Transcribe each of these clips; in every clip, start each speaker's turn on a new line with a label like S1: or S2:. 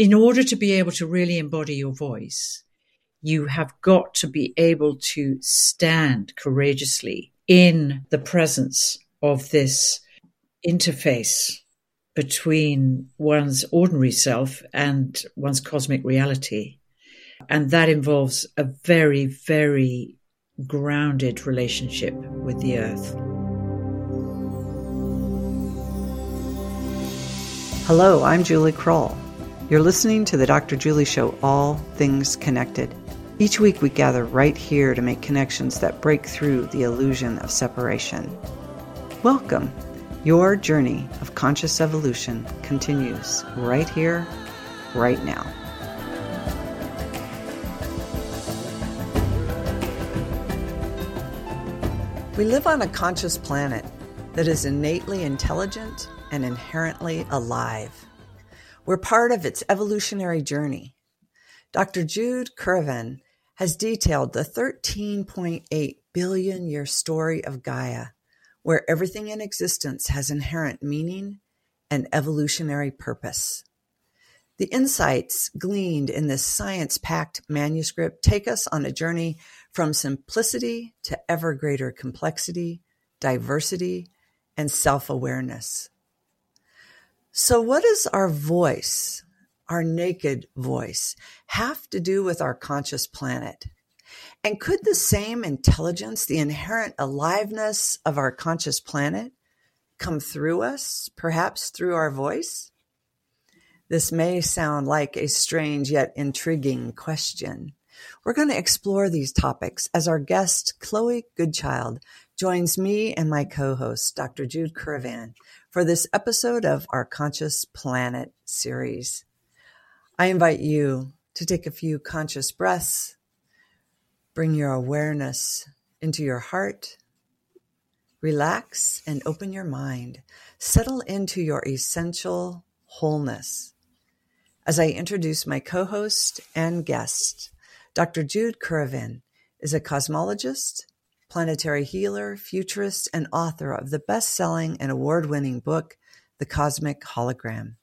S1: in order to be able to really embody your voice, you have got to be able to stand courageously in the presence of this interface between one's ordinary self and one's cosmic reality. And that involves a very, very grounded relationship with the earth.
S2: Hello, I'm Julie Krull. You're listening to the Dr. Julie Show, All Things Connected. Each week we gather right here to make connections that break through the illusion of separation. Welcome. Your journey of conscious evolution continues right here, right now. We live on a conscious planet that is innately intelligent and inherently alive. We're part of its evolutionary journey. Dr. Jude Currivan has detailed the 13.8 billion year story of Gaia, where everything in existence has inherent meaning and evolutionary purpose. The insights gleaned in this science packed manuscript take us on a journey from simplicity to ever greater complexity, diversity, and self awareness. So, what does our voice, our naked voice, have to do with our conscious planet? And could the same intelligence, the inherent aliveness of our conscious planet, come through us, perhaps through our voice? This may sound like a strange yet intriguing question. We're going to explore these topics as our guest, Chloe Goodchild, joins me and my co host, Dr. Jude Currivan, for this episode of our Conscious Planet series. I invite you to take a few conscious breaths, bring your awareness into your heart, relax and open your mind, settle into your essential wholeness. As I introduce my co host and guest, Dr. Jude Currivan is a cosmologist, planetary healer, futurist, and author of the best selling and award winning book, The Cosmic Hologram.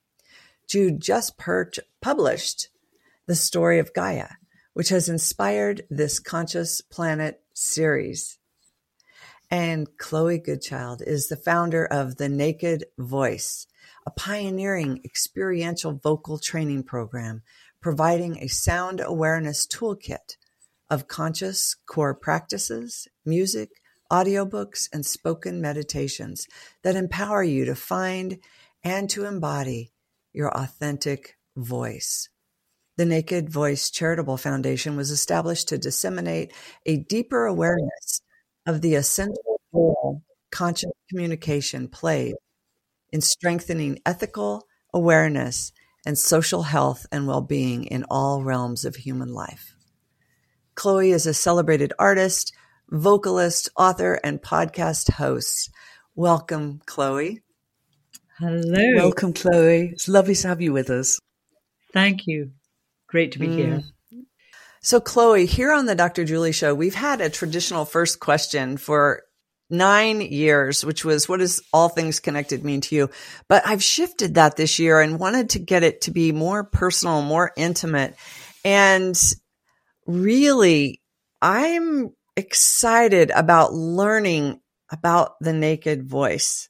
S2: Jude just per- published The Story of Gaia, which has inspired this Conscious Planet series. And Chloe Goodchild is the founder of The Naked Voice, a pioneering experiential vocal training program providing a sound awareness toolkit of conscious core practices, music, audiobooks, and spoken meditations that empower you to find and to embody your authentic voice. The Naked Voice Charitable Foundation was established to disseminate a deeper awareness of the essential role conscious communication plays in strengthening ethical awareness and social health and well being in all realms of human life. Chloe is a celebrated artist, vocalist, author, and podcast host. Welcome, Chloe.
S1: Hello.
S3: Welcome, Chloe. It's lovely to have you with us.
S1: Thank you. Great to be mm. here.
S2: So, Chloe, here on the Dr. Julie Show, we've had a traditional first question for nine years, which was what does all things connected mean to you? But I've shifted that this year and wanted to get it to be more personal, more intimate. And really, I'm excited about learning about the naked voice.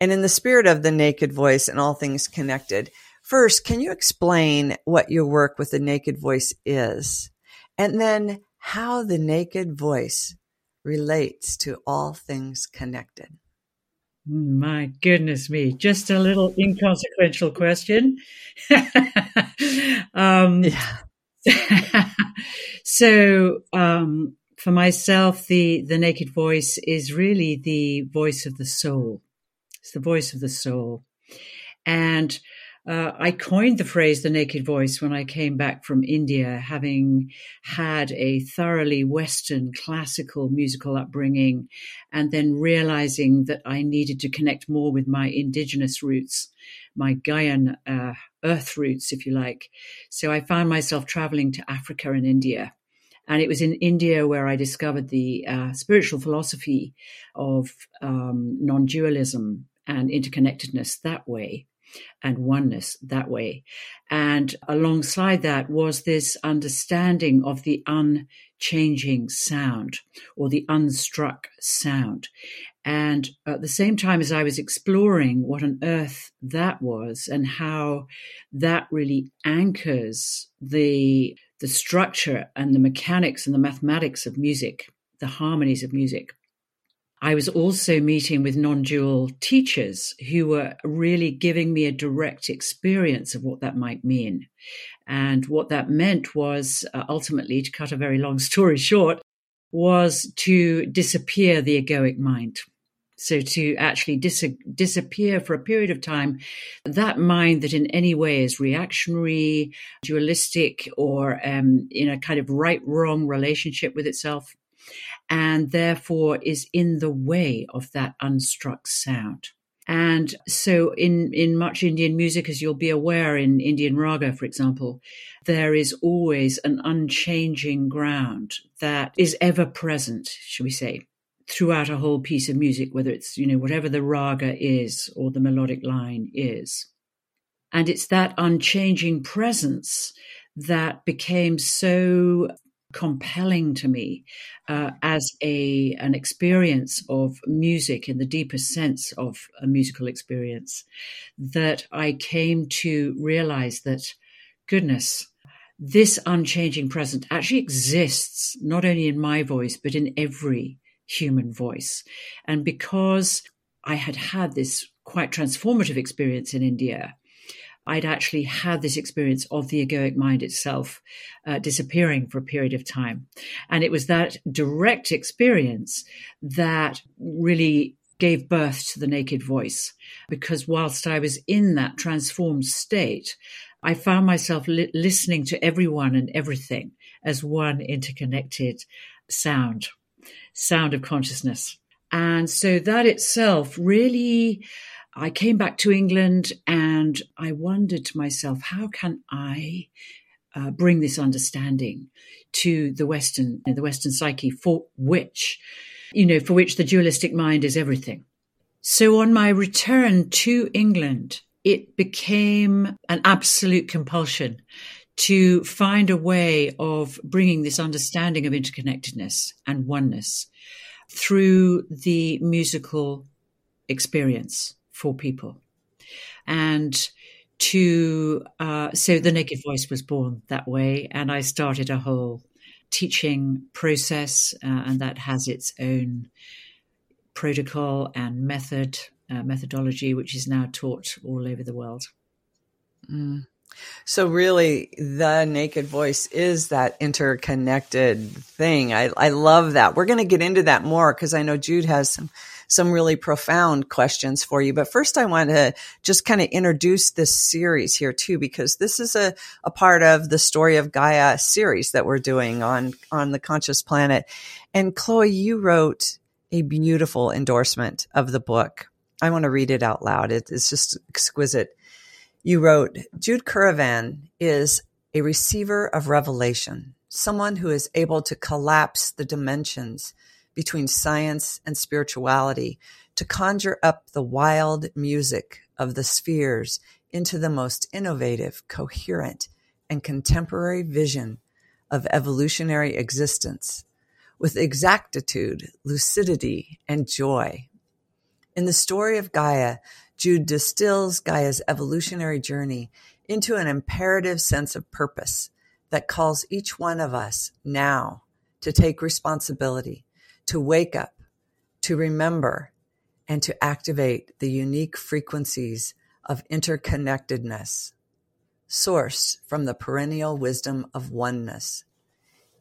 S2: And in the spirit of the naked voice and all things connected, first, can you explain what your work with the naked voice is? And then how the naked voice relates to all things connected?
S1: My goodness me, just a little inconsequential question. um, yeah. so um, for myself, the the naked voice is really the voice of the soul. It's the voice of the soul, and uh, I coined the phrase "the naked voice" when I came back from India, having had a thoroughly Western classical musical upbringing, and then realizing that I needed to connect more with my indigenous roots my Gaian uh, earth roots, if you like. So I found myself traveling to Africa and India. And it was in India where I discovered the uh, spiritual philosophy of um, non dualism and interconnectedness that way. and oneness that way. And alongside that was this understanding of the unchanging sound or the unstruck sound. And at the same time as I was exploring what on earth that was and how that really anchors the, the structure and the mechanics and the mathematics of music, the harmonies of music, I was also meeting with non dual teachers who were really giving me a direct experience of what that might mean. And what that meant was uh, ultimately, to cut a very long story short, was to disappear the egoic mind. So to actually dis- disappear for a period of time, that mind that in any way is reactionary, dualistic, or um, in a kind of right wrong relationship with itself, and therefore is in the way of that unstruck sound. And so, in, in much Indian music, as you'll be aware, in Indian raga, for example, there is always an unchanging ground that is ever present, shall we say, throughout a whole piece of music, whether it's, you know, whatever the raga is or the melodic line is. And it's that unchanging presence that became so compelling to me uh, as a an experience of music in the deepest sense of a musical experience that I came to realize that goodness this unchanging present actually exists not only in my voice but in every human voice and because I had had this quite transformative experience in India I'd actually had this experience of the egoic mind itself uh, disappearing for a period of time. And it was that direct experience that really gave birth to the naked voice. Because whilst I was in that transformed state, I found myself li- listening to everyone and everything as one interconnected sound, sound of consciousness. And so that itself really I came back to England and I wondered to myself, how can I uh, bring this understanding to the Western, the Western psyche for which, you know, for which the dualistic mind is everything. So on my return to England, it became an absolute compulsion to find a way of bringing this understanding of interconnectedness and oneness through the musical experience for people. And to, uh, so the Naked Voice was born that way. And I started a whole teaching process, uh, and that has its own protocol and method, uh, methodology, which is now taught all over the world.
S2: Mm. So really the naked voice is that interconnected thing. I, I love that. We're going to get into that more because I know Jude has some some really profound questions for you. But first, I want to just kind of introduce this series here too, because this is a, a part of the story of Gaia series that we're doing on, on the conscious planet. And Chloe, you wrote a beautiful endorsement of the book. I want to read it out loud. It is just exquisite. You wrote, Jude Currivan is a receiver of revelation, someone who is able to collapse the dimensions between science and spirituality to conjure up the wild music of the spheres into the most innovative, coherent, and contemporary vision of evolutionary existence with exactitude, lucidity, and joy. In the story of Gaia, Jude distills Gaia's evolutionary journey into an imperative sense of purpose that calls each one of us now to take responsibility to wake up, to remember, and to activate the unique frequencies of interconnectedness, sourced from the perennial wisdom of oneness,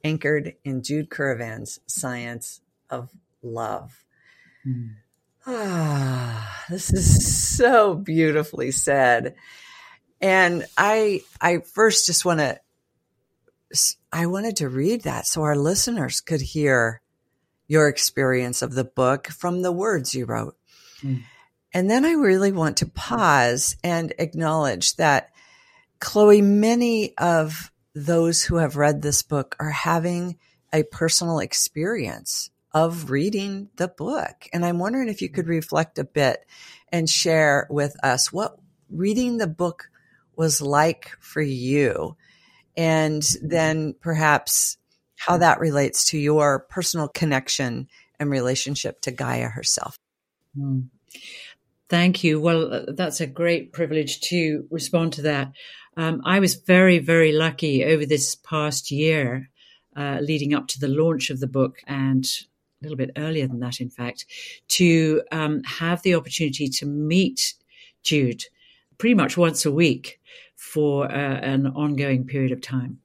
S2: anchored in Jude Currivan's Science of Love. Mm. Ah, this is so beautifully said. And I, I first just want to, I wanted to read that so our listeners could hear your experience of the book from the words you wrote. Mm. And then I really want to pause and acknowledge that, Chloe, many of those who have read this book are having a personal experience of reading the book. And I'm wondering if you could reflect a bit and share with us what reading the book was like for you, and then perhaps how that relates to your personal connection and relationship to Gaia herself. Mm.
S1: Thank you. Well, uh, that's a great privilege to respond to that. Um, I was very, very lucky over this past year, uh, leading up to the launch of the book and a little bit earlier than that, in fact, to um, have the opportunity to meet Jude pretty much once a week for uh, an ongoing period of time.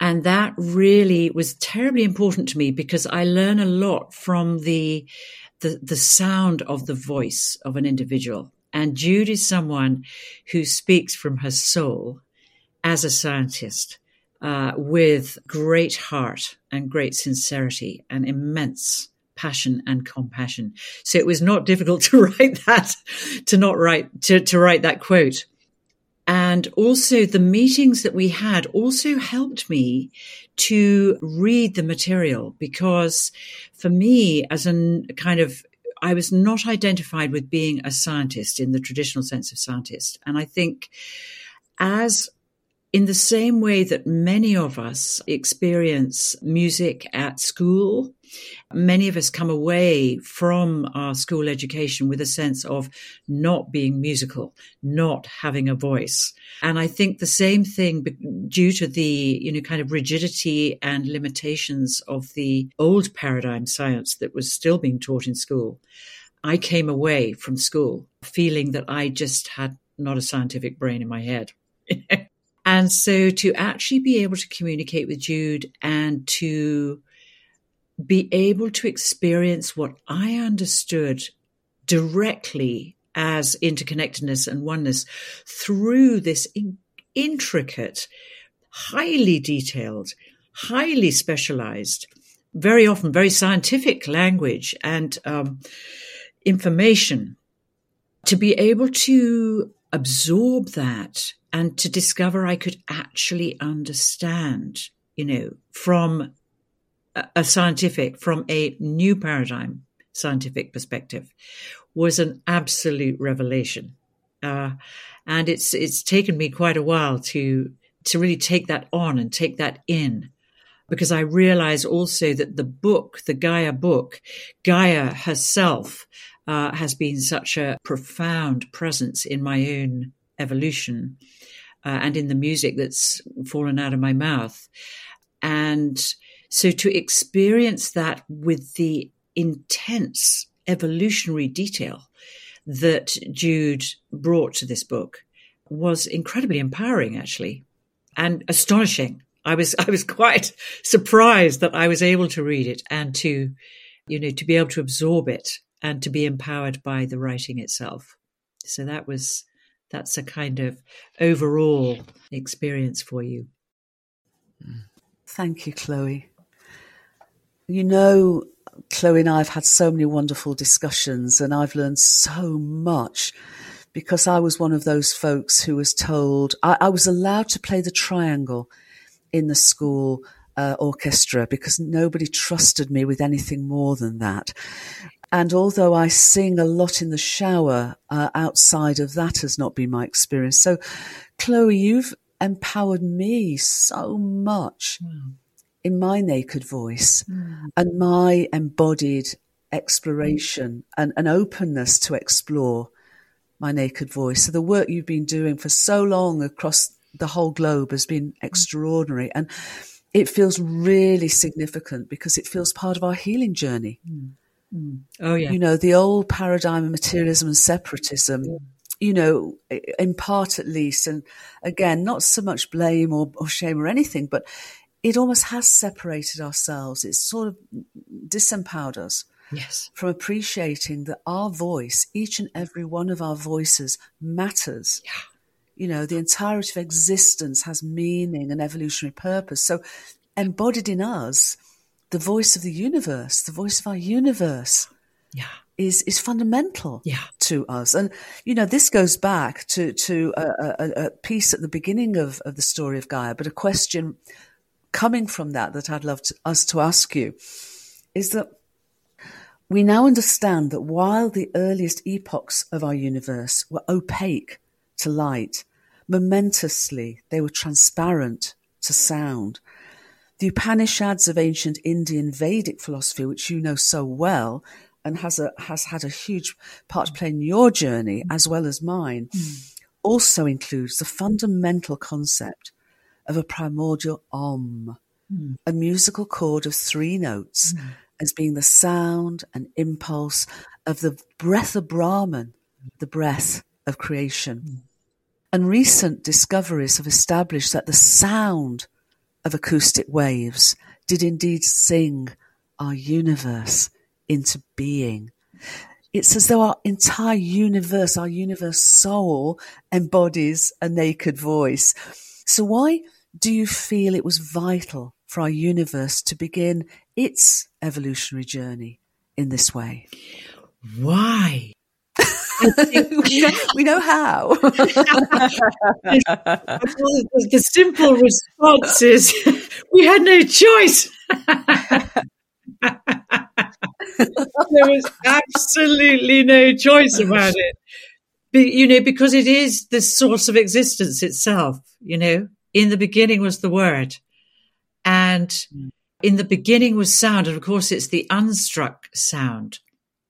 S1: And that really was terribly important to me because I learn a lot from the, the, the sound of the voice of an individual. And Jude is someone who speaks from her soul as a scientist uh, with great heart and great sincerity and immense passion and compassion. So it was not difficult to write that, to not write, to, to write that quote. And also the meetings that we had also helped me to read the material because for me, as a kind of I was not identified with being a scientist in the traditional sense of scientist. And I think as in the same way that many of us experience music at school, many of us come away from our school education with a sense of not being musical, not having a voice. And I think the same thing due to the, you know, kind of rigidity and limitations of the old paradigm science that was still being taught in school. I came away from school feeling that I just had not a scientific brain in my head. And so to actually be able to communicate with Jude and to be able to experience what I understood directly as interconnectedness and oneness through this in- intricate, highly detailed, highly specialized, very often very scientific language and um, information, to be able to absorb that and to discover I could actually understand, you know, from a, a scientific, from a new paradigm scientific perspective was an absolute revelation. Uh, and it's, it's taken me quite a while to, to really take that on and take that in because I realize also that the book, the Gaia book, Gaia herself, uh, has been such a profound presence in my own evolution uh, and in the music that's fallen out of my mouth. And so to experience that with the intense evolutionary detail that Jude brought to this book was incredibly empowering, actually, and astonishing. I was I was quite surprised that I was able to read it and to, you know, to be able to absorb it and to be empowered by the writing itself. So that was that's a kind of overall experience for you.
S3: Thank you, Chloe. You know, Chloe and I have had so many wonderful discussions, and I've learned so much because I was one of those folks who was told I, I was allowed to play the triangle in the school uh, orchestra because nobody trusted me with anything more than that. And although I sing a lot in the shower, uh, outside of that has not been my experience. So, Chloe, you've empowered me so much mm. in my naked voice mm. and my embodied exploration mm. and an openness to explore my naked voice. So, the work you've been doing for so long across the whole globe has been mm. extraordinary. And it feels really significant because it feels part of our healing journey. Mm.
S1: Mm. Oh, yeah.
S3: You know, the old paradigm of materialism and separatism, yeah. you know, in part at least, and again, not so much blame or, or shame or anything, but it almost has separated ourselves. It's sort of disempowered us.
S1: Yes.
S3: From appreciating that our voice, each and every one of our voices matters.
S1: Yeah.
S3: You know, the entirety of existence has meaning and evolutionary purpose. So embodied in us the voice of the universe, the voice of our universe.
S1: Yeah.
S3: Is, is fundamental
S1: yeah.
S3: to us. And, you know, this goes back to, to a, a, a piece at the beginning of, of the story of Gaia, but a question coming from that that I'd love to, us to ask you is that We now understand that while the earliest epochs of our universe were opaque to light, momentously they were transparent to sound. The Upanishads of ancient Indian Vedic philosophy, which you know so well and has a has had a huge part to play in your journey as well as mine, mm. also includes the fundamental concept of a primordial Om, mm. a musical chord of three notes, mm. as being the sound and impulse of the breath of Brahman, the breath of creation. Hmm. And recent discoveries have established that the sound of acoustic waves did indeed sing our universe into being. It's as though our entire universe, our universe soul embodies a naked voice. So why do you feel it was vital for our universe to begin its evolutionary journey in this way?
S1: Why?
S3: we, know, we know how.
S1: the simple response is we had no choice. there was absolutely no choice about it. Be, you know, because it is the source of existence itself, you know. In the beginning was the word. And in the beginning was sound. And of course, it's the unstruck sound,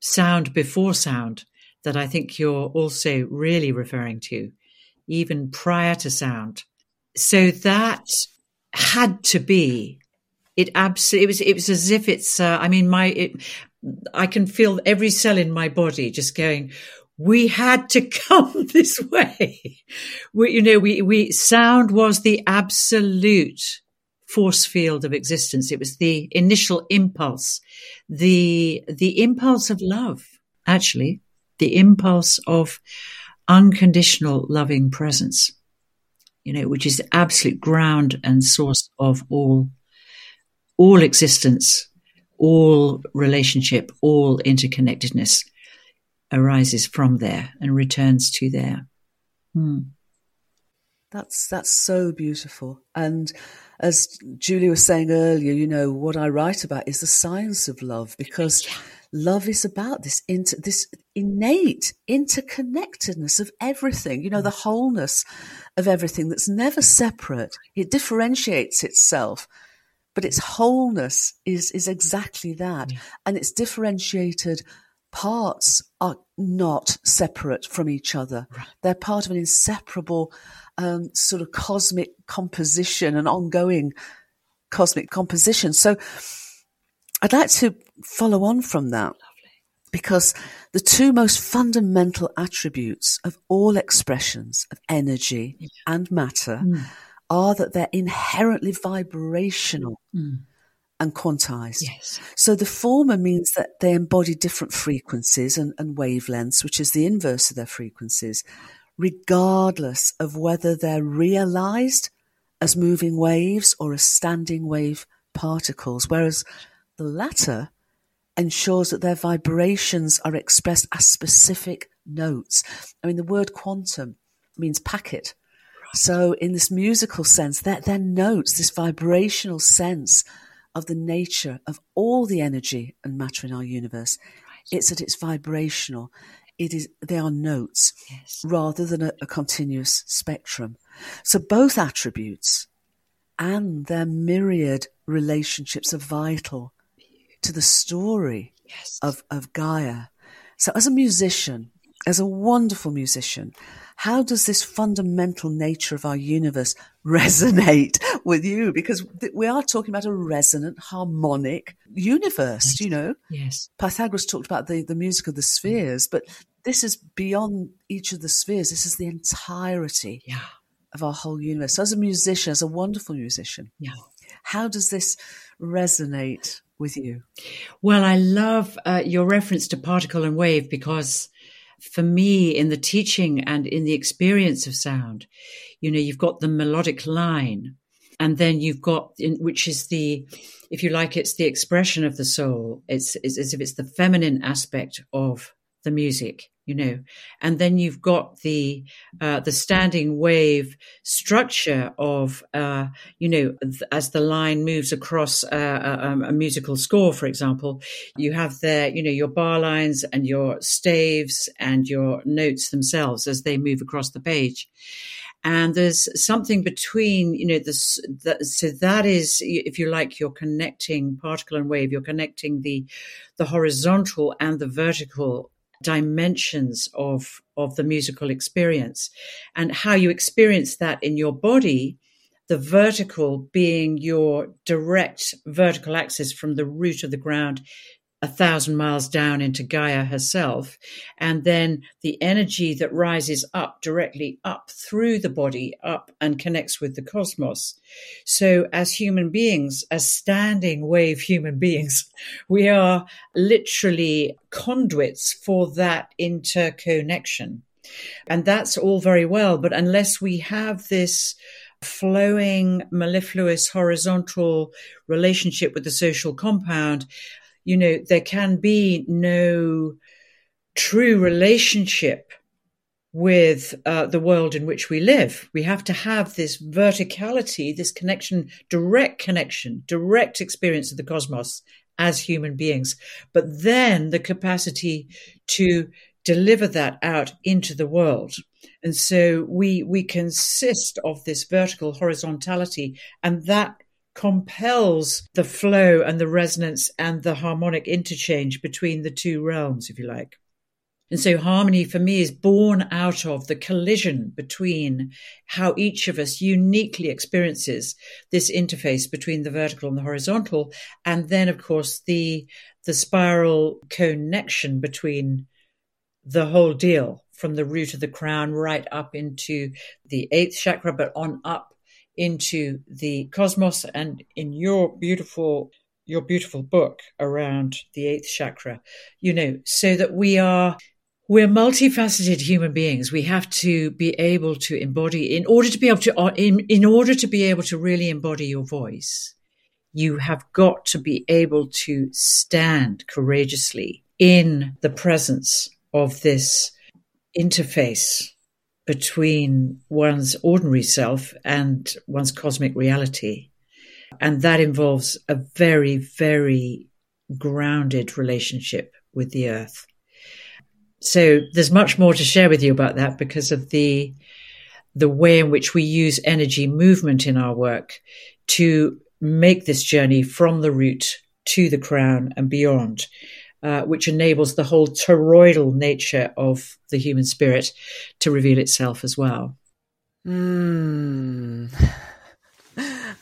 S1: sound before sound that I think you're also really referring to, even prior to sound. So that had to be it absolutely it was it was as if it's uh, i mean my it, i can feel every cell in my body just going we had to come this way. We, you know we we sound was the absolute force field of existence. It was the initial impulse the the impulse of love actually the impulse of unconditional loving presence, you know, which is the absolute ground and source of all, all existence, all relationship, all interconnectedness arises from there and returns to there. Hmm.
S3: That's that's so beautiful. And as Julie was saying earlier, you know, what I write about is the science of love because yeah love is about this inter, this innate interconnectedness of everything you know the wholeness of everything that's never separate. It differentiates itself but its wholeness is is exactly that. Yeah. and its differentiated parts are not separate from each other. Right. they're part of an inseparable um, sort of cosmic composition an ongoing cosmic composition. So I'd like to follow on from that Lovely. because the two most fundamental attributes of all expressions of energy yeah. and matter mm. are that they're inherently vibrational. Mm. And quantized.
S1: Yes.
S3: So the former means that they embody different frequencies and, and wavelengths, which is the inverse of their frequencies, regardless of whether they're realized as moving waves or as standing wave particles. Whereas the latter ensures that their vibrations are expressed as specific notes. I mean, the word quantum means packet. So, in this musical sense, they're, they're notes, this vibrational sense of the nature of all the energy and matter in our universe. Right. It's that it's vibrational. It is they are notes yes. rather than a, a continuous spectrum. So both attributes and their myriad relationships are vital to the story yes. of, of Gaia. So, as a musician, as a wonderful musician, how does this fundamental nature of our universe resonate with you? Because we are talking about a resonant, harmonic universe, you know?
S1: Yes.
S3: Pythagoras talked about the, the music of the spheres, but this is beyond each of the spheres. This is the entirety
S1: yeah.
S3: of our whole universe. So as a musician, as a wonderful musician,
S1: yeah.
S3: how does this resonate with you?
S1: Well, I love uh, your reference to particle and wave because for me, in the teaching and in the experience of sound, you know, you've got the melodic line, and then you've got, in, which is the, if you like, it's the expression of the soul. It's, it's as if it's the feminine aspect of the music. You know. And then you've got the uh, the standing wave structure of uh, you know as the line moves across a, a, a, musical score for example you have there you know your bar lines and your staves and your notes themselves as they move across the page. And there's something between you know this that, so that is if you like you're connecting particle and wave you're connecting the the horizontal and the vertical dimensions of of the musical experience and how you experience that in your body the vertical being your direct vertical axis from the root of the ground a thousand miles down into Gaia herself. And then the energy that rises up directly up through the body, up and connects with the cosmos. So as human beings, as standing wave human beings, we are literally conduits for that interconnection. And that's all very well. But unless we have this flowing, mellifluous, horizontal relationship with the social compound, you know, there can be no true relationship with uh, the world in which we live. We have to have this verticality, this connection, direct connection, direct experience of the cosmos as human beings, but then the capacity to deliver that out into the world. And so we we consist of this vertical horizontality, and that compels the flow and the resonance and the harmonic interchange between the two realms, if you like. And so harmony for me is born out of the collision between how each of us uniquely experiences this interface between the vertical and the horizontal. And then, of course, the, the spiral connection between the whole deal from the root of the crown right up into the eighth chakra, but on up into the cosmos and in your beautiful your beautiful book around the eighth chakra you know so that we are we're multifaceted human beings. We have to be able to embody in order to be able to uh, in, in order to be able to really embody your voice you have got to be able to stand courageously in the presence of this interface between one's ordinary self and one's cosmic reality. And that involves a very, very grounded relationship with the earth. So there's much more to share with you about that because of the the way in which we use energy movement in our work to make this journey from the root to the crown and beyond uh, which enables the whole toroidal nature of the human spirit to reveal itself as well.
S2: Mm.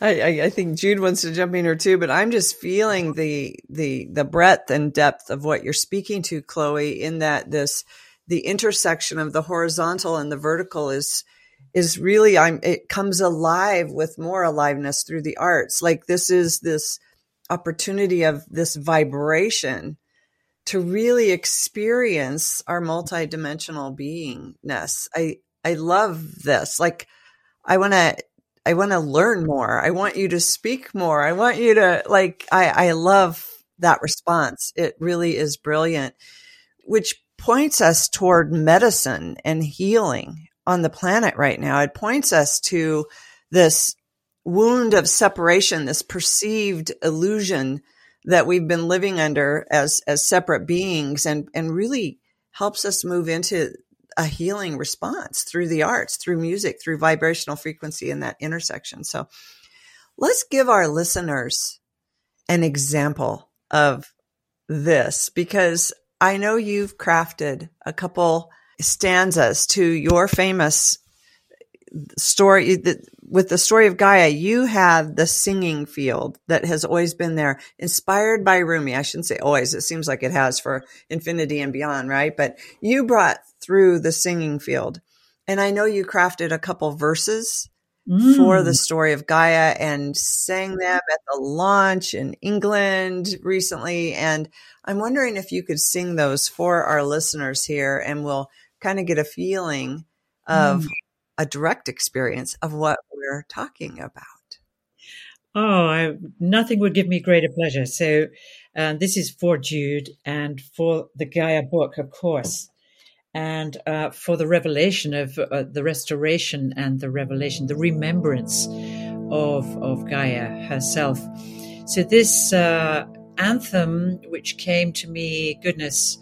S2: I, I, think Jude wants to jump in here too, but I'm just feeling the the the breadth and depth of what you're speaking to, Chloe. In that this the intersection of the horizontal and the vertical is is really I'm it comes alive with more aliveness through the arts. Like this is this opportunity of this vibration to really experience our multidimensional beingness. I I love this. Like I want to I want to learn more. I want you to speak more. I want you to like I I love that response. It really is brilliant, which points us toward medicine and healing on the planet right now. It points us to this wound of separation, this perceived illusion that we've been living under as as separate beings and and really helps us move into a healing response through the arts through music through vibrational frequency in that intersection. So let's give our listeners an example of this because i know you've crafted a couple stanzas to your famous story that with the story of Gaia, you have the singing field that has always been there, inspired by Rumi. I shouldn't say always. It seems like it has for infinity and beyond, right? But you brought through the singing field. And I know you crafted a couple verses mm. for the story of Gaia and sang them at the launch in England recently. And I'm wondering if you could sing those for our listeners here and we'll kind of get a feeling of mm a direct experience of what we're talking about.
S1: Oh, I, nothing would give me greater pleasure. So, uh, this is for Jude and for the Gaia book, of course. and uh, for the revelation of uh, the restoration and the revelation, the remembrance of of Gaia herself. So this uh, anthem, which came to me, goodness,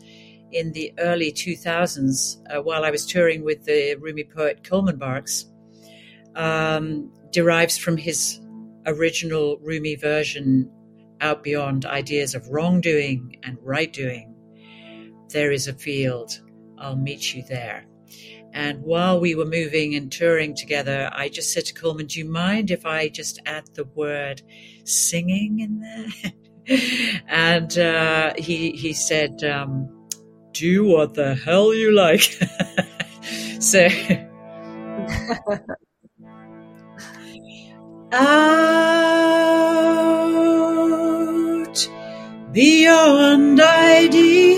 S1: in the early 2000s, uh, while I was touring with the Rumi poet Coleman Barks, um, derives from his original Rumi version, Out Beyond Ideas of Wrongdoing and Right Doing. There is a field I'll meet you there. And while we were moving and touring together, I just said to Coleman, Do you mind if I just add the word singing in there? and uh, he, he said, um, Do what the hell you like. so. Out beyond ideas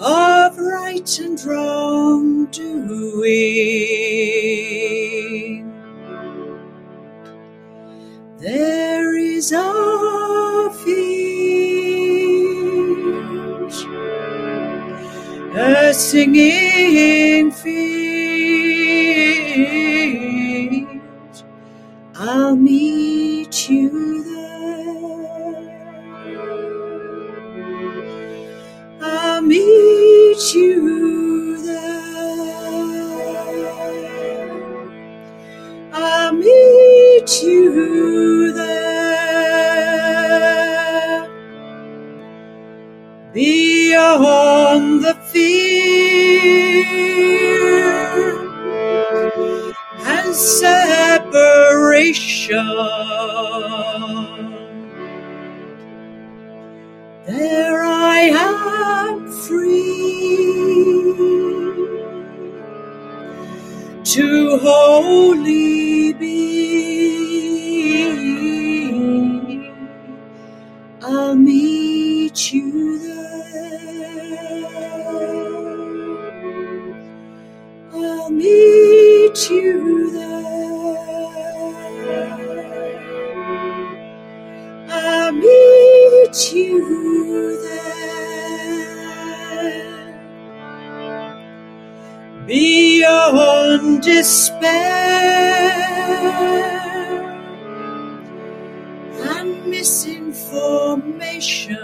S1: of right and wrong doing. There is a a singing field. I'll meet you there. I'll meet you there. I'll meet you there. Beyond the separation. There I am free to wholly be. I'll meet you there. I'll meet you there. You beyond despair and misinformation.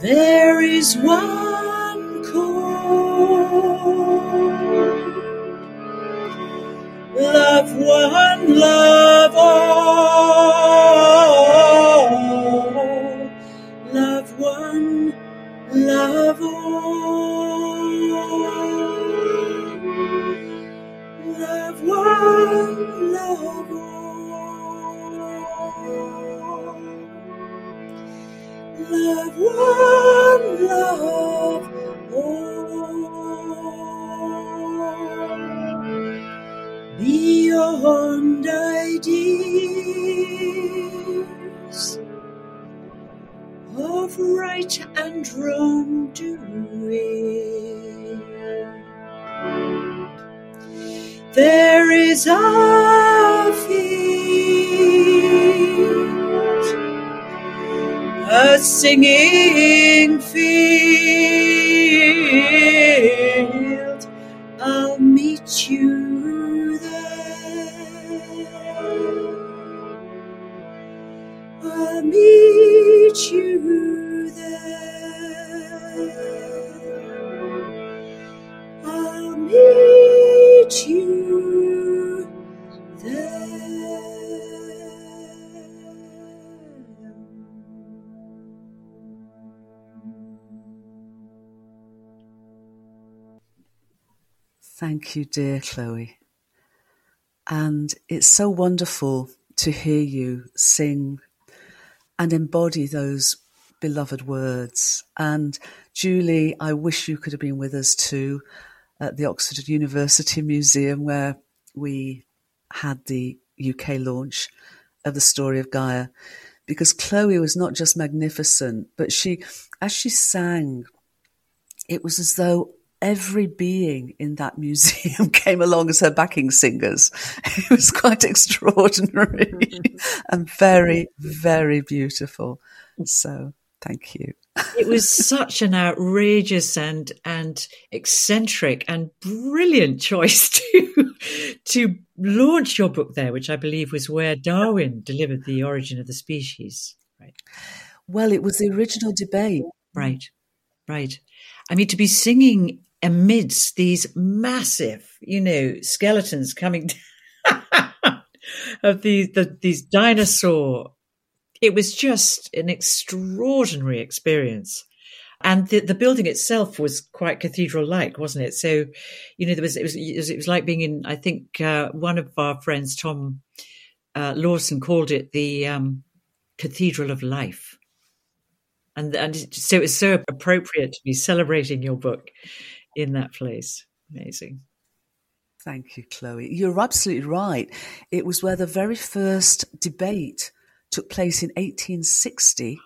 S1: There is one call. Love one, love singing
S3: Thank you, dear Chloe. And it's so wonderful to hear you sing and embody those beloved words. And Julie, I wish you could have been with us too at the Oxford University Museum where we had the UK launch of the story of Gaia. Because Chloe was not just magnificent, but she, as she sang, it was as though every being in that museum came along as her backing singers. It was quite extraordinary and very, very beautiful. So thank you.
S1: it was such an outrageous and and eccentric and brilliant choice to to launch your book there, which I believe was where Darwin delivered the origin of the species. Right.
S3: Well, it was the original debate.
S1: Right. Right. I mean, to be singing amidst these massive, you know, skeletons coming of these the, these dinosaur. It was just an extraordinary experience. And the, the building itself was quite cathedral-like, wasn't it? So, you know, there was it was it was like being in. I think uh, one of our friends, Tom uh, Lawson, called it the um, Cathedral of Life, and and so it's so appropriate to be celebrating your book in that place. Amazing.
S3: Thank you, Chloe. You're absolutely right. It was where the very first debate took place in 1860,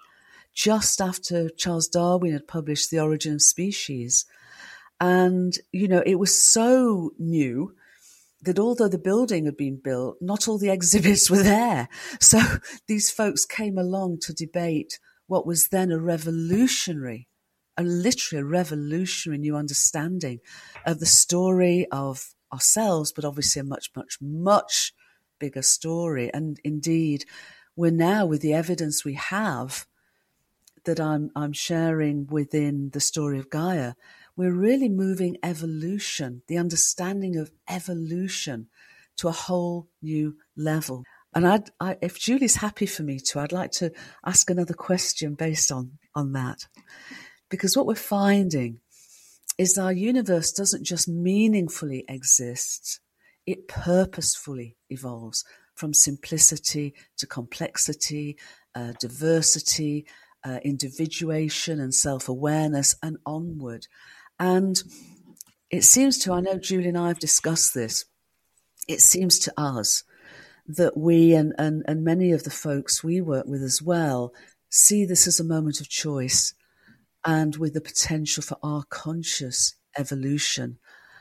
S3: just after Charles Darwin had published The Origin of Species. And, you know, it was so new that although the building had been built, not all the exhibits were there. So these folks came along to debate what was then a revolutionary a literally revolutionary new understanding of the story of ourselves, but obviously a much, much, much bigger story. And indeed, we're now with the evidence we have that I'm I'm sharing within the story of Gaia, we're really moving evolution, the understanding of evolution, to a whole new level. And I'd, I, if Julie's happy for me to, I'd like to ask another question based on on that. Because what we're finding is our universe doesn't just meaningfully exist, it purposefully evolves from simplicity to complexity, uh, diversity, uh, individuation, and self awareness, and onward. And it seems to, I know Julie and I have discussed this, it seems to us that we and, and, and many of the folks we work with as well see this as a moment of choice and with the potential for our conscious evolution.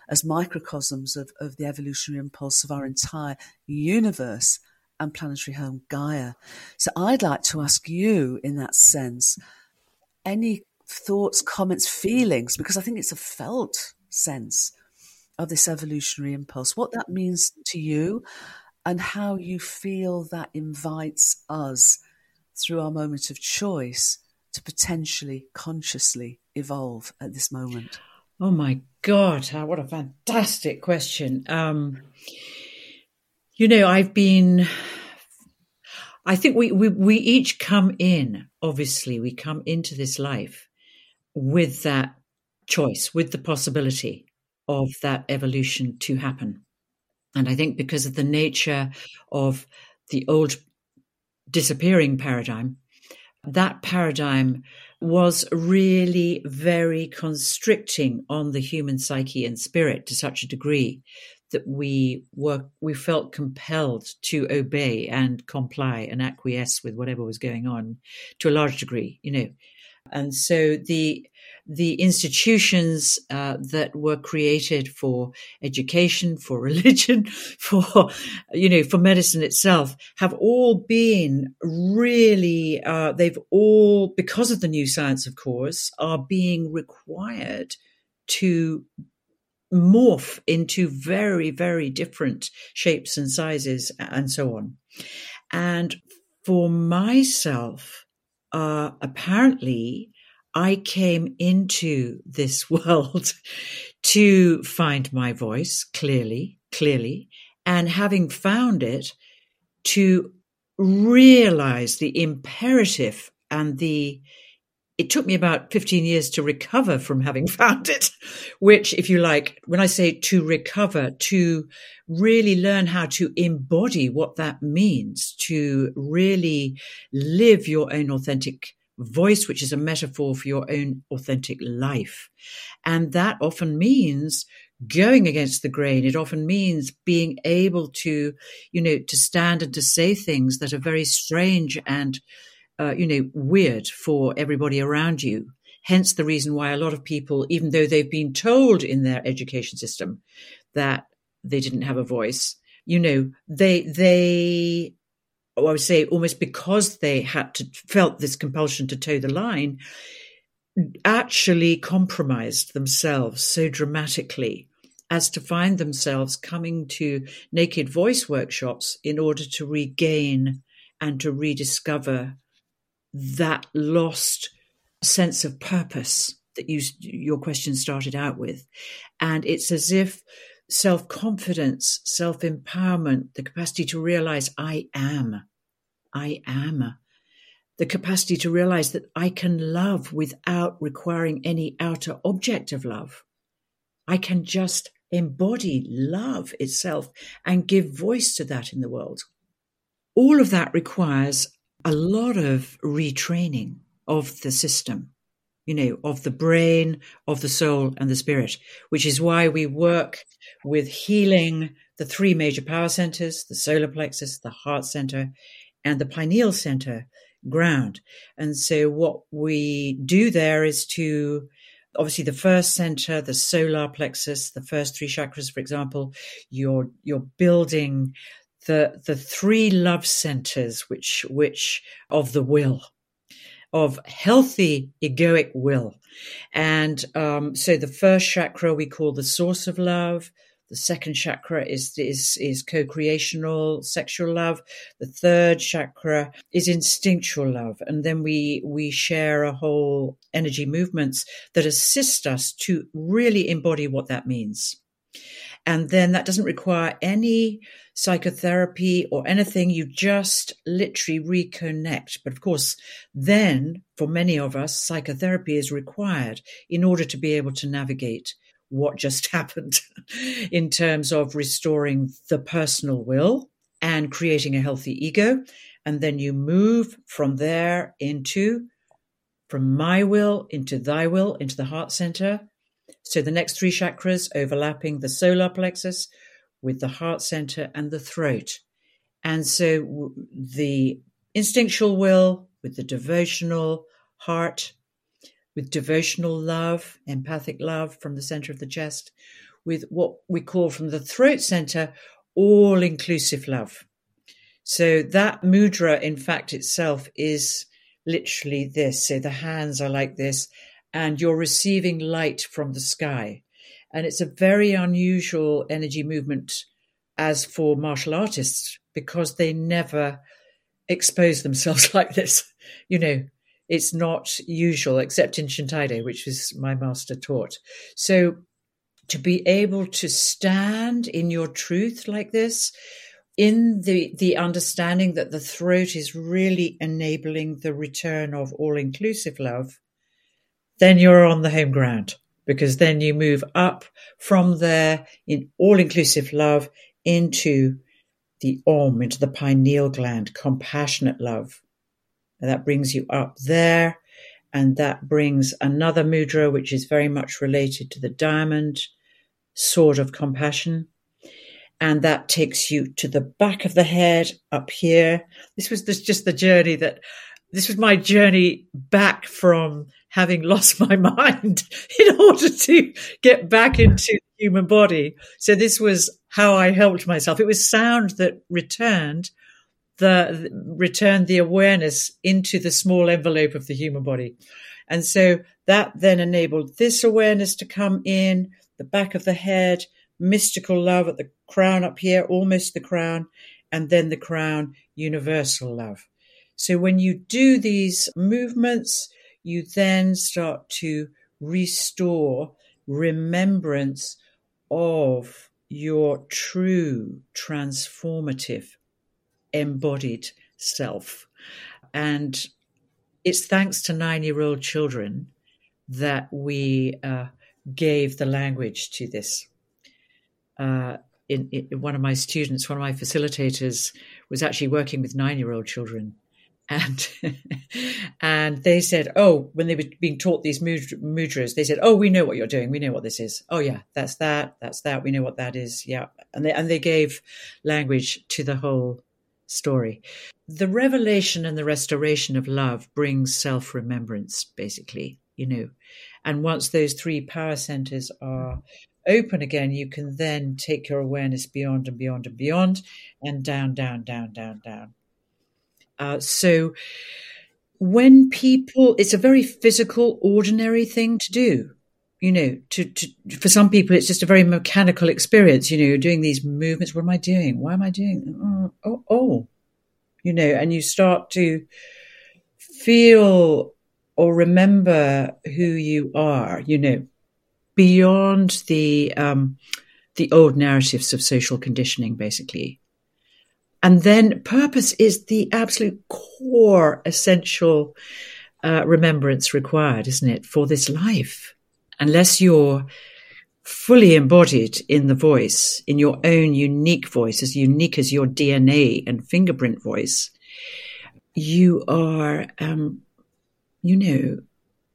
S3: As microcosms of, of the evolutionary impulse of our entire universe and planetary home Gaia. So I'd like to ask you, in that sense, any thoughts, comments, feelings, because I think it's a felt sense of this evolutionary impulse, what that means to you, and how you feel that invites us through our moment of choice to potentially consciously evolve at this moment?
S1: Oh my God, what a fantastic question. Um, you know, I've been, I think we, we, we each come in, obviously, we come into this life with that choice, with the possibility of that evolution to happen. And I think because of the nature of the old disappearing paradigm, that paradigm was really very constricting on the human psyche and spirit to such a degree that we were we felt compelled to obey and comply and acquiesce with whatever was going on to a large degree you know. And so the the institutions uh, that were created for education, for religion, for you know, for medicine itself, have all been really. Uh, they've all, because of the new science, of course, are being required to morph into very, very different shapes and sizes and so on. And for myself, uh, apparently, I came into this world to find my voice clearly, clearly, and having found it, to realize the imperative and the it took me about 15 years to recover from having found it, which, if you like, when I say to recover, to really learn how to embody what that means, to really live your own authentic voice, which is a metaphor for your own authentic life. And that often means going against the grain. It often means being able to, you know, to stand and to say things that are very strange and, uh, you know, weird for everybody around you. Hence the reason why a lot of people, even though they've been told in their education system that they didn't have a voice, you know, they, they, I would say almost because they had to, felt this compulsion to toe the line, actually compromised themselves so dramatically as to find themselves coming to naked voice workshops in order to regain and to rediscover that lost sense of purpose that you your question started out with. And it's as if self-confidence self-empowerment the capacity to realize i am. I am. The capacity to realize that i can love without requiring any outer object of love. I can just embody love itself and give voice to that in the world. All of that requires a lot of retraining of the system, you know, of the brain, of the soul, and the spirit, which is why we work with healing the three major power centers the solar plexus, the heart center, and the pineal center ground. And so, what we do there is to obviously the first center the solar plexus the first three chakras for example you're you're building the the three love centers which which of the will of healthy egoic will. And um, so the first chakra we call the source of love the second chakra is is is co-creational sexual love the third chakra is instinctual love and then we we share a whole energy movements that assist us to really embody what that means and then that doesn't require any psychotherapy or anything. You just literally reconnect. But of course, then for many of us, psychotherapy is required in order to be able to navigate what just happened in terms of restoring the personal will and creating a healthy ego. And then you move from there into from my will into thy will, into the heart center, so the next three chakras overlapping the solar plexus with the heart center and the throat. And so the instinctual will with the devotional heart, with devotional love, empathic love from the center of the chest, with what we call from the throat center, all inclusive love. So that mudra, in fact, itself is literally this. So the hands are like this, and you're receiving light from the sky. And it's a very unusual energy movement as for martial artists because they never expose themselves like this. You know, it's not usual except in Shintaido, which is my master taught. So to be able to stand in your truth like this, in the the understanding that the throat is really enabling the return of all inclusive love then you're on the home ground because then you move up from there in all inclusive love into the Om, into the pineal gland, compassionate love. And that brings you up there. And that brings another mudra, which is very much related to the diamond, sword of compassion. And that takes you to the back of the head up here. This was this, just the journey that this was my journey back from having lost my mind in order to get back into the human body. So this was how I helped myself. It was sound that returned the returned the awareness into the small envelope of the human body. And so that then enabled this awareness to come in, the back of the head, mystical love at the crown up here, almost the crown, and then the crown, universal love. So when you do these movements, you then start to restore remembrance of your true transformative embodied self. And it's thanks to nine year old children that we uh, gave the language to this. Uh, in, in, one of my students, one of my facilitators, was actually working with nine year old children and and they said, oh, when they were being taught these mudras, they said, oh, we know what you're doing. We know what this is. Oh yeah, that's that. That's that. We know what that is. Yeah, and they and they gave language to the whole story. The revelation and the restoration of love brings self remembrance, basically. you know. And once those three power centers are open again, you can then take your awareness beyond and beyond and beyond and down, down, down, down, down. Uh, so when people, it's a very physical, ordinary thing to do. You know, to, to for some people, it's just a very mechanical experience. You know, you're doing these movements. What am I doing? Why am I doing? Oh, oh, oh. you know, and you start to feel or remember who you are. You know, beyond the um, the old narratives of social conditioning, basically. And then purpose is the absolute core, essential uh, remembrance required, isn't it, for this life? Unless you're fully embodied in the voice, in your own unique voice, as unique as your DNA and fingerprint voice, you are, um, you know,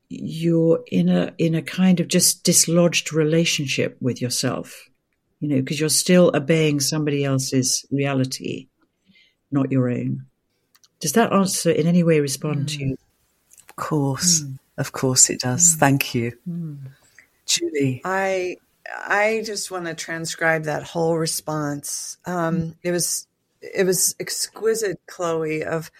S1: you're in a in a kind of just dislodged relationship with yourself, you know, because you're still obeying somebody else's reality not your own. Does that answer in any way respond mm. to you?
S3: Of course. Mm. Of course it does. Mm. Thank you. Mm. Julie.
S2: I I just want to transcribe that whole response. Um, mm. it was it was exquisite, Chloe, of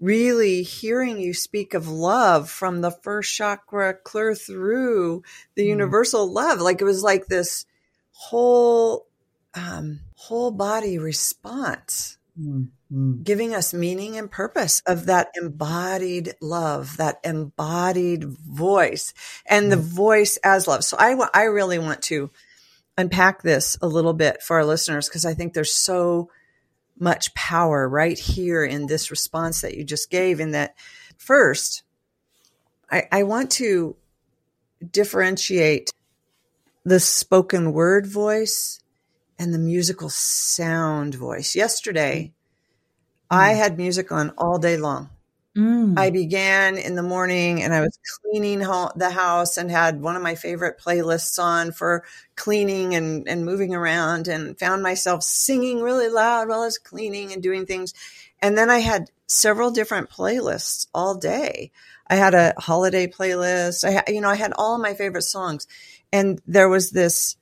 S2: really hearing you speak of love from the first chakra clear through the mm. universal love. Like it was like this whole um, whole body response. Mm. Mm. giving us meaning and purpose of that embodied love, that embodied voice, and mm. the voice as love. So I, I really want to unpack this a little bit for our listeners because I think there's so much power right here in this response that you just gave. In that, first, I, I want to differentiate the spoken word voice and the musical sound voice. Yesterday, I mm. had music on all day long. Mm. I began in the morning and I was cleaning the house and had one of my favorite playlists on for cleaning and, and moving around and found myself singing really loud while I was cleaning and doing things. And then I had several different playlists all day. I had a holiday playlist. I, you know, I had all of my favorite songs and there was this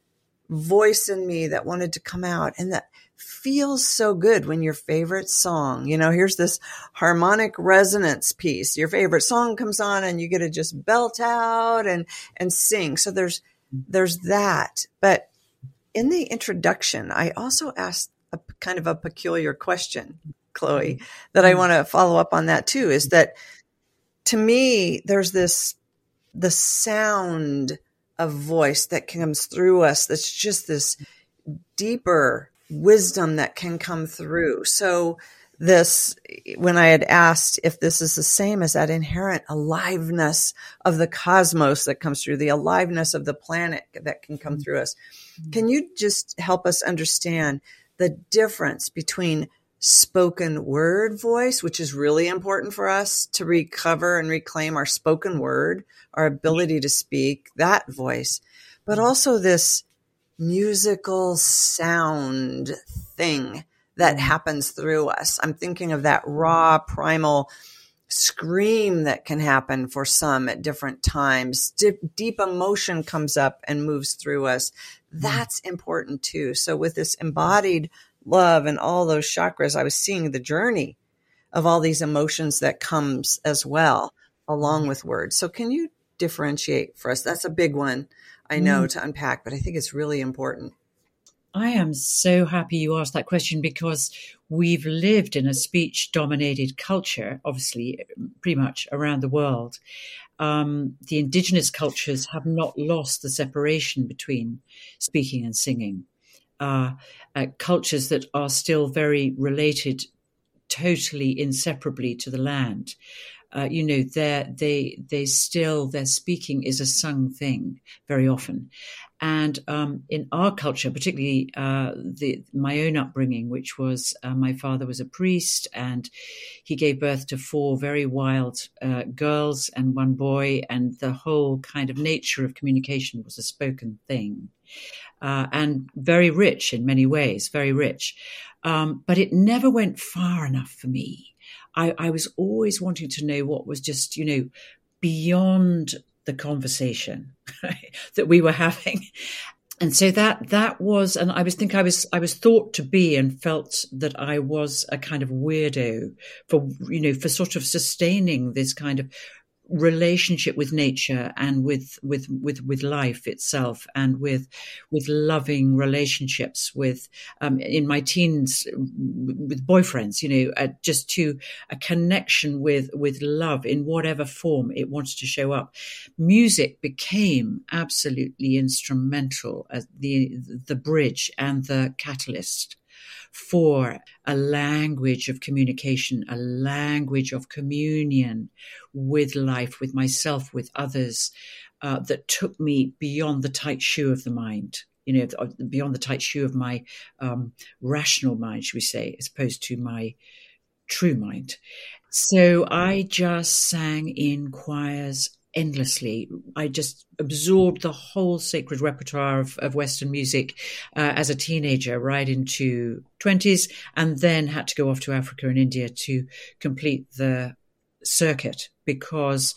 S2: voice in me that wanted to come out and that feels so good when your favorite song, you know, here's this harmonic resonance piece. Your favorite song comes on and you get to just belt out and and sing. So there's there's that. But in the introduction, I also asked a kind of a peculiar question, Chloe, that I mm-hmm. want to follow up on that too is that to me there's this the sound of voice that comes through us that's just this deeper wisdom that can come through. So this, when I had asked if this is the same as that inherent aliveness of the cosmos that comes through, the aliveness of the planet that can come mm-hmm. through us, mm-hmm. can you just help us understand the difference between spoken word voice, which is really important for us to recover and reclaim our spoken word, our mm-hmm. ability to speak that voice, but also this musical sound thing that mm. happens through us. I'm thinking of that raw primal scream that can happen for some at different times. Deep, deep emotion comes up and moves through us. Mm. That's important too. So with this embodied love and all those chakras, I was seeing the journey of all these emotions that comes as well along mm. with words. So can you differentiate for us? That's a big one. I know mm. to unpack, but I think it's really important.
S1: I am so happy you asked that question because we've lived in a speech dominated culture, obviously, pretty much around the world. Um, the indigenous cultures have not lost the separation between speaking and singing. Uh, uh, cultures that are still very related totally inseparably to the land uh, you know, they they they still their speaking is a sung thing very often, and um, in our culture, particularly uh, the my own upbringing, which was uh, my father was a priest and he gave birth to four very wild uh, girls and one boy, and the whole kind of nature of communication was a spoken thing, uh, and very rich in many ways, very rich, um, but it never went far enough for me I, I was always wanting to know what was just, you know, beyond the conversation that we were having. And so that that was and i was think i was i was thought to be and felt that i was a kind of weirdo for you know for sort of sustaining this kind of relationship with nature and with with with with life itself and with with loving relationships with um, in my teens with boyfriends you know uh, just to a connection with with love in whatever form it wants to show up. Music became absolutely instrumental as the the bridge and the catalyst for a language of communication, a language of communion with life, with myself, with others, uh, that took me beyond the tight shoe of the mind. You know, uh, beyond the tight shoe of my um, rational mind, should we say, as opposed to my true mind. So I just sang in choirs endlessly. I just absorbed the whole sacred repertoire of, of Western music uh, as a teenager, right into 20s, and then had to go off to Africa and India to complete the circuit because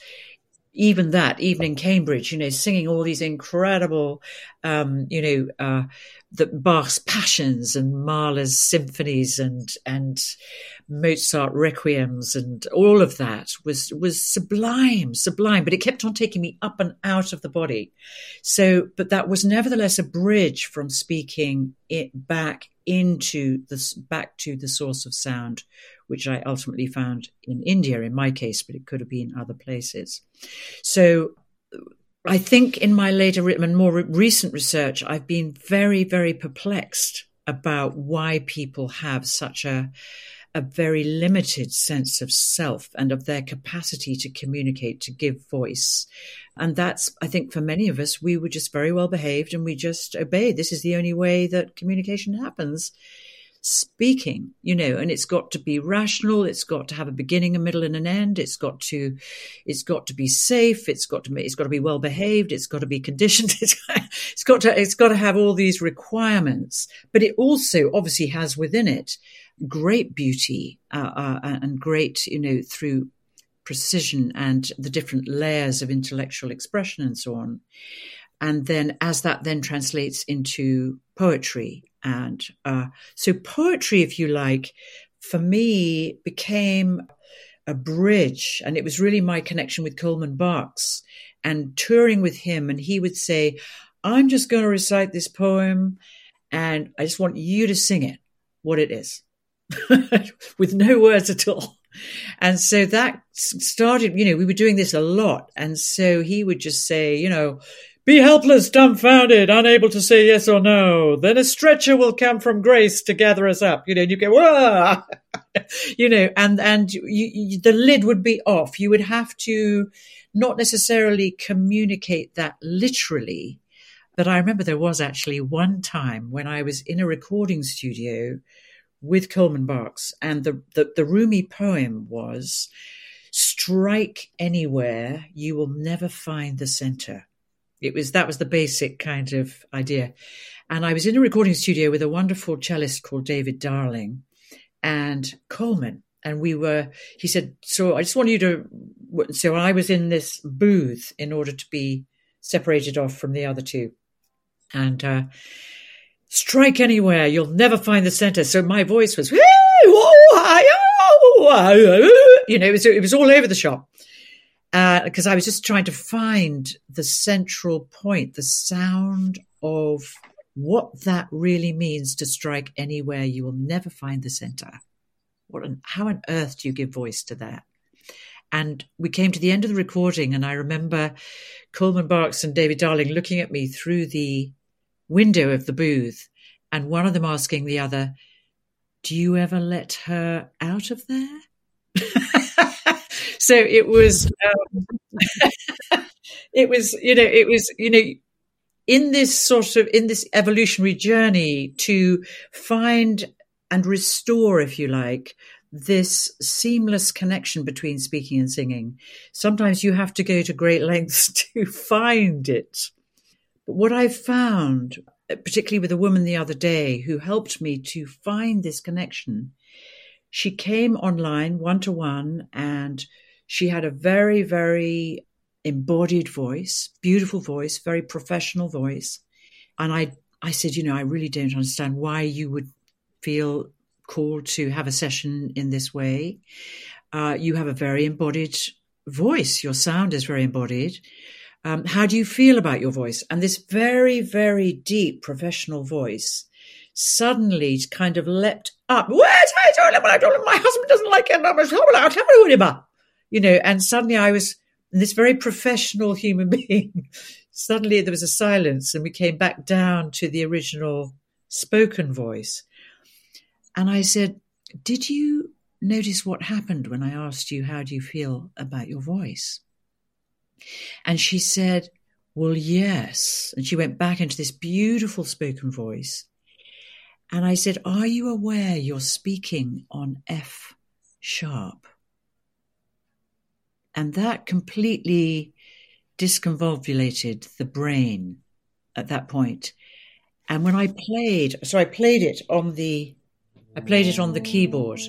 S1: even that, even in Cambridge, you know, singing all these incredible, um, you know, uh, the Bach's Passions and Mahler's symphonies and and Mozart requiems and all of that was was sublime, sublime. But it kept on taking me up and out of the body. So, but that was nevertheless a bridge from speaking it back into the back to the source of sound, which I ultimately found in India in my case, but it could have been other places. So I think in my later and more recent research, I've been very, very perplexed about why people have such a a very limited sense of self and of their capacity to communicate, to give voice. And that's, I think, for many of us, we were just very well behaved and we just obeyed. This is the only way that communication happens speaking, you know, and it's got to be rational. It's got to have a beginning, a middle, and an end. It's got to, it's got to be safe. It's got to, it's got to be well behaved. It's got to be conditioned. It's, got to, it's got to have all these requirements. But it also obviously has within it great beauty uh, uh, and great, you know, through precision and the different layers of intellectual expression and so on. And then as that then translates into poetry and uh, so poetry, if you like, for me became a bridge. And it was really my connection with Coleman Barks and touring with him. And he would say, I'm just going to recite this poem and I just want you to sing it, what it is, with no words at all. And so that started, you know, we were doing this a lot. And so he would just say, you know, be helpless, dumbfounded, unable to say yes or no. Then a stretcher will come from grace to gather us up. You know, and you go, Whoa! you know, and and you, you, the lid would be off. You would have to not necessarily communicate that literally, but I remember there was actually one time when I was in a recording studio with Coleman Barks, and the the, the Rumi poem was, "Strike anywhere, you will never find the center." It was that was the basic kind of idea. And I was in a recording studio with a wonderful cellist called David Darling and Coleman. And we were, he said, So I just want you to. So I was in this booth in order to be separated off from the other two. And uh, strike anywhere, you'll never find the center. So my voice was, you know, it was, it was all over the shop because uh, I was just trying to find the central point, the sound of what that really means to strike anywhere. You will never find the center. What? On, how on earth do you give voice to that? And we came to the end of the recording, and I remember Coleman Barks and David Darling looking at me through the window of the booth, and one of them asking the other, "Do you ever let her out of there?" so it was um, it was you know it was you know in this sort of in this evolutionary journey to find and restore if you like this seamless connection between speaking and singing. Sometimes you have to go to great lengths to find it. But what i found particularly with a woman the other day who helped me to find this connection she came online one to one and she had a very, very embodied voice, beautiful voice, very professional voice. And I, I said, you know, I really don't understand why you would feel called to have a session in this way. Uh, you have a very embodied voice. Your sound is very embodied. Um, how do you feel about your voice? And this very, very deep professional voice suddenly kind of leapt up. Where's my My husband doesn't like it. You know, and suddenly I was this very professional human being. suddenly there was a silence, and we came back down to the original spoken voice. And I said, Did you notice what happened when I asked you, How do you feel about your voice? And she said, Well, yes. And she went back into this beautiful spoken voice. And I said, Are you aware you're speaking on F sharp? And that completely disconvolvulated the brain at that point. And when I played, so I played it on the, I played it on the keyboard,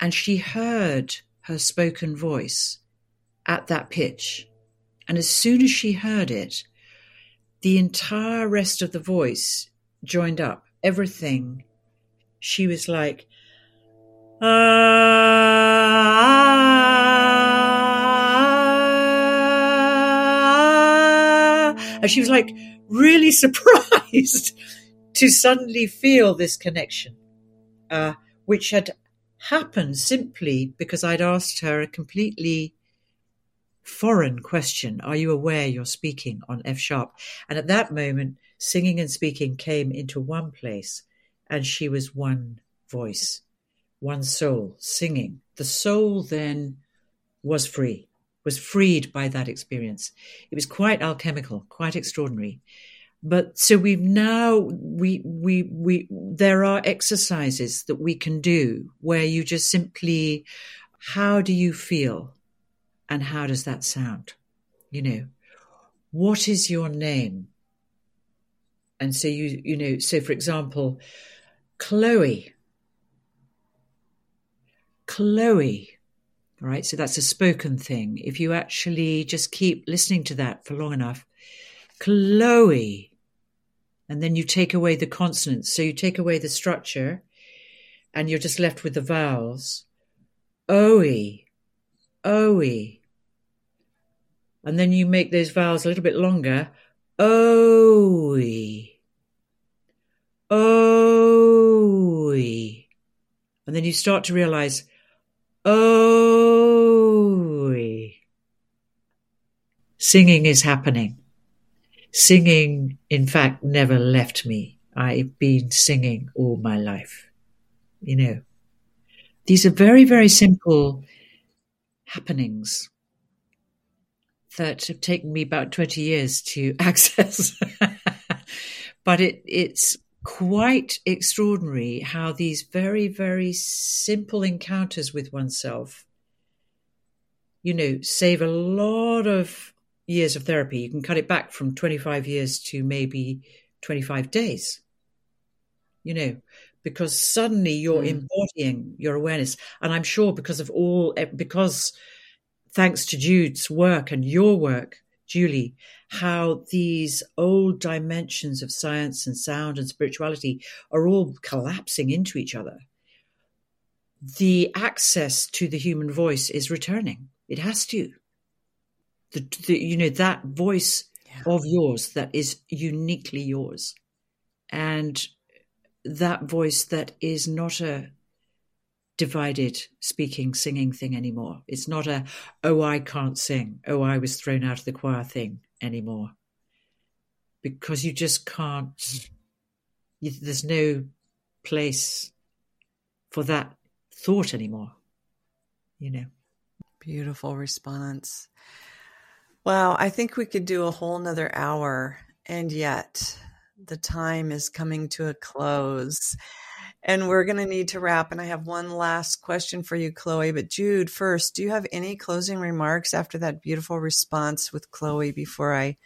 S1: and she heard her spoken voice at that pitch. And as soon as she heard it, the entire rest of the voice joined up, everything. She was like, ah, and she was like really surprised to suddenly feel this connection, uh, which had happened simply because I'd asked her a completely foreign question. Are you aware you're speaking on F sharp? And at that moment, singing and speaking came into one place, and she was one voice, one soul singing. The soul then was free, was freed by that experience. It was quite alchemical, quite extraordinary. But so we've now we we we there are exercises that we can do where you just simply how do you feel and how does that sound? You know, what is your name? And so you, you know, so for example, Chloe. Chloe. Right. So that's a spoken thing. If you actually just keep listening to that for long enough, Chloe. And then you take away the consonants. So you take away the structure and you're just left with the vowels. Oe. Oe. And then you make those vowels a little bit longer. Oe. Oe. And then you start to realize, Oe. Singing is happening. Singing, in fact, never left me. I've been singing all my life. You know, these are very, very simple happenings that have taken me about 20 years to access. but it, it's quite extraordinary how these very, very simple encounters with oneself, you know, save a lot of years of therapy. You can cut it back from 25 years to maybe 25 days, you know, because suddenly you're mm. embodying your awareness. And I'm sure because of all, because thanks to Jude's work and your work, Julie, how these old dimensions of science and sound and spirituality are all collapsing into each other. The access to the human voice is returning. It has to. The, the you know that voice yeah. of yours that is uniquely yours, and that voice that is not a divided speaking, singing thing anymore. It's not a, oh, I can't sing, oh, I was thrown out of the choir thing anymore. Because you just can't, you, there's no place for that thought anymore, you know.
S2: Beautiful response. Wow, I think we could do a whole nother hour, and yet the time is coming to a close and we're going to need to wrap. And I have one last question for you, Chloe. But Jude, first, do you have any closing remarks after that beautiful response with Chloe before I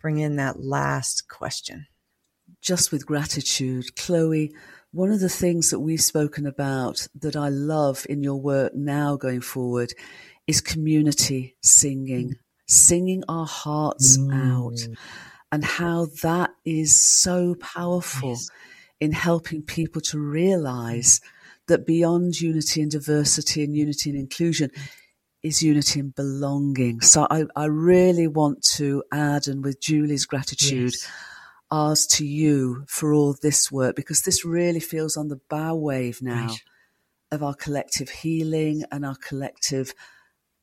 S2: bring in that last question?
S3: Just with gratitude, Chloe. One of the things that we've spoken about that I love in your work now going forward is community singing, singing our hearts mm. out, and how that is so powerful yes. in helping people to realize that beyond unity and diversity and unity and inclusion is unity and belonging. So I, I really want to add, and with Julie's gratitude, yes. ours to you for all this work, because this really feels on the bow wave now right. of our collective healing and our collective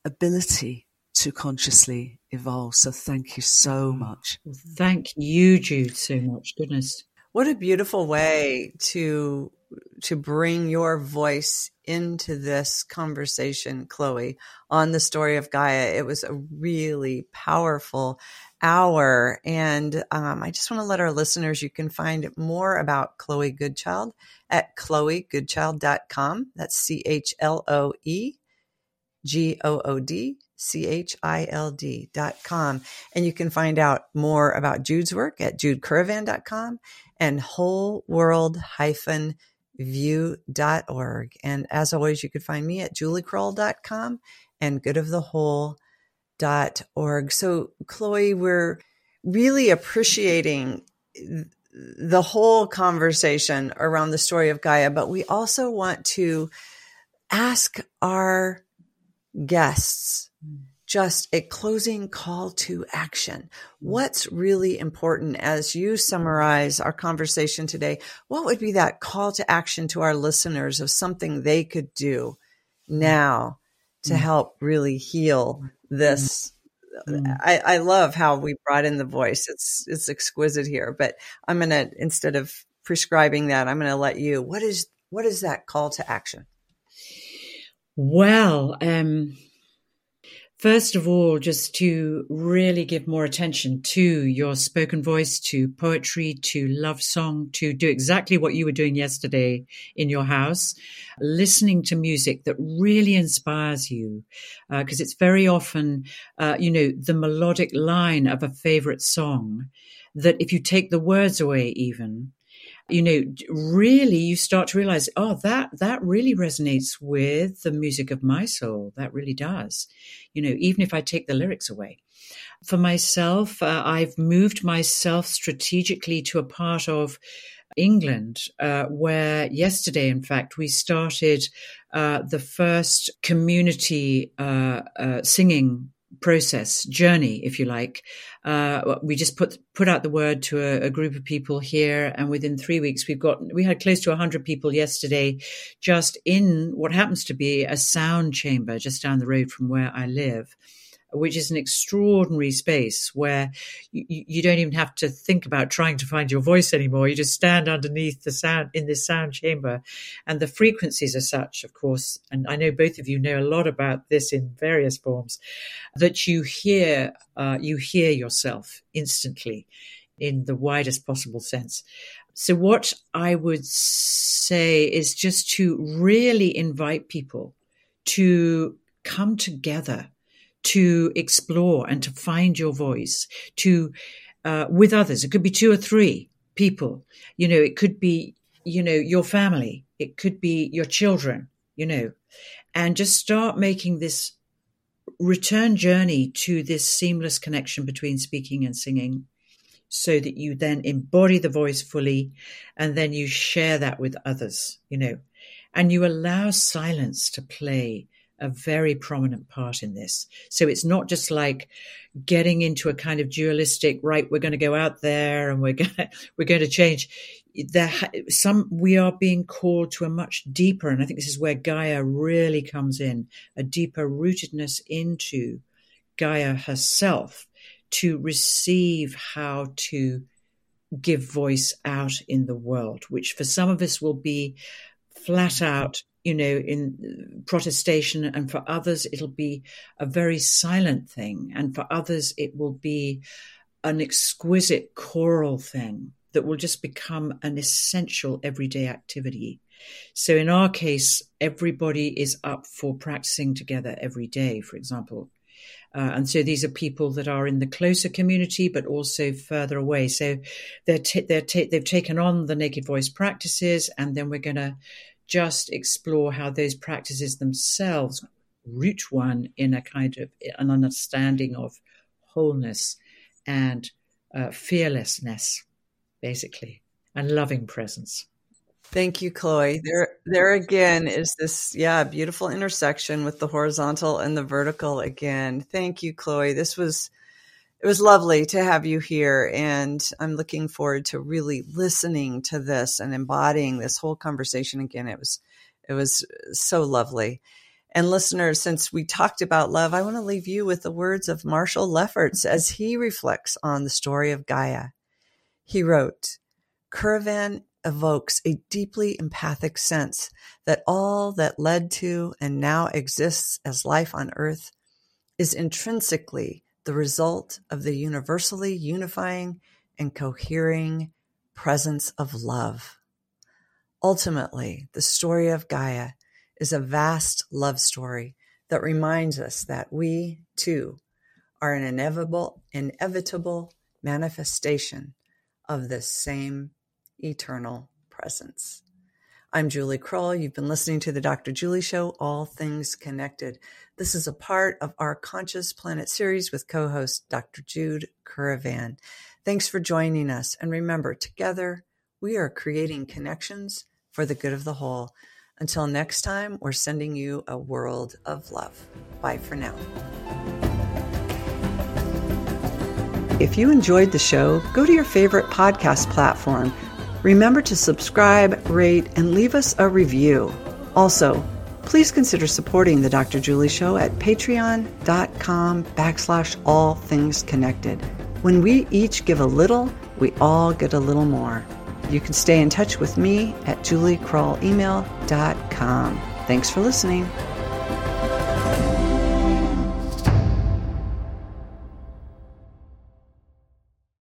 S3: ability to consciously evolve. So thank you so much.
S1: Thank you, Jude, so much. Goodness.
S2: What a beautiful way to to bring your voice into this conversation, Chloe, on the story of Gaia. It was a really powerful hour. And um, I just want to let our listeners, you can find more about Chloe Goodchild at chloegoodchild.com. That's C H L O E G O O D C H I L D dot com. And you can find out more about Jude's work at judecurrivan.com and whole world hyphen view.org. And as always, you can find me at juliekrull.com and goodofthewhole.org. So, Chloe, we're really appreciating the whole conversation around the story of Gaia, but we also want to ask our guests just a closing call to action. What's really important as you summarize our conversation today? What would be that call to action to our listeners of something they could do now to mm. help really heal this? Mm. I, I love how we brought in the voice. It's it's exquisite here. But I'm gonna instead of prescribing that, I'm gonna let you. What is what is that call to action?
S1: Well, um, First of all, just to really give more attention to your spoken voice, to poetry, to love song, to do exactly what you were doing yesterday in your house, listening to music that really inspires you. Because uh, it's very often, uh, you know, the melodic line of a favorite song that if you take the words away, even, you know, really you start to realize, oh, that, that really resonates with the music of my soul. That really does. You know, even if I take the lyrics away. For myself, uh, I've moved myself strategically to a part of England, uh, where yesterday, in fact, we started uh, the first community uh, uh singing process journey if you like. Uh, we just put put out the word to a, a, group of people here and within three weeks we've got we had close to 100 people yesterday just in what happens to be a sound chamber just down the road from where i live which is an extraordinary space where you, you, don't even have to think about trying to find your voice anymore. You just stand underneath the sound in this sound chamber. And the frequencies are such, of course, and I know both of you know a lot about this in various forms, that you hear, uh, you hear yourself instantly in the widest possible sense. So what I would say is just to really invite people to come together to explore and to find your voice to uh, with others. It could be two or three people. You know, it could be you know your family. It could be your children. You know, and just start making this return journey to this seamless connection between speaking and singing so that you then embody the voice fully and then you share that with others, you know, and you allow silence to play a very prominent part in this. So it's not just like getting into a kind of dualistic, right? We're going to go out there and we're going to, we're going to change. There, some we are being called to a much deeper, and I think this is where Gaia really comes in, a deeper rootedness into Gaia herself to receive how to give voice out in the world, which for some of us will be flat out you know, in protestation, and for others, it'll be a very silent thing, and for others, it will be an exquisite choral thing that will just become an essential everyday activity. So, in our case, everybody is up for practicing together every day, for example. Uh, and so these are people that are in the closer community, but also further away. So they're, t- they're t- they've taken on the naked voice practices, and then we're going to just explore how those practices themselves root one in a kind of an understanding of wholeness and uh, fearlessness, basically, and loving presence.
S2: Thank you, Chloe. There, there again is this, yeah, beautiful intersection with the horizontal and the vertical again. Thank you, Chloe. This was, it was lovely to have you here. And I'm looking forward to really listening to this and embodying this whole conversation again. It was, it was so lovely. And listeners, since we talked about love, I want to leave you with the words of Marshall Lefferts as he reflects on the story of Gaia. He wrote, Currivan evokes a deeply empathic sense that all that led to and now exists as life on Earth is intrinsically the result of the universally unifying and cohering presence of love. Ultimately, the story of Gaia is a vast love story that reminds us that we, too, are an inevitable, inevitable manifestation of this same eternal presence. I'm Julie Krull. You've been listening to the Dr. Julie Show, All Things Connected. This is a part of our Conscious Planet series with co host Dr. Jude Currivan. Thanks for joining us. And remember, together, we are creating connections for the good of the whole. Until next time, we're sending you a world of love. Bye for now. If you enjoyed the show, go to your favorite podcast platform Remember to subscribe, rate, and leave us a review. Also, please consider supporting the Dr. Julie Show at patreon.com backslash all things connected. When we each give a little, we all get a little more. You can stay in touch with me at juliekrullemail.com. Thanks for listening.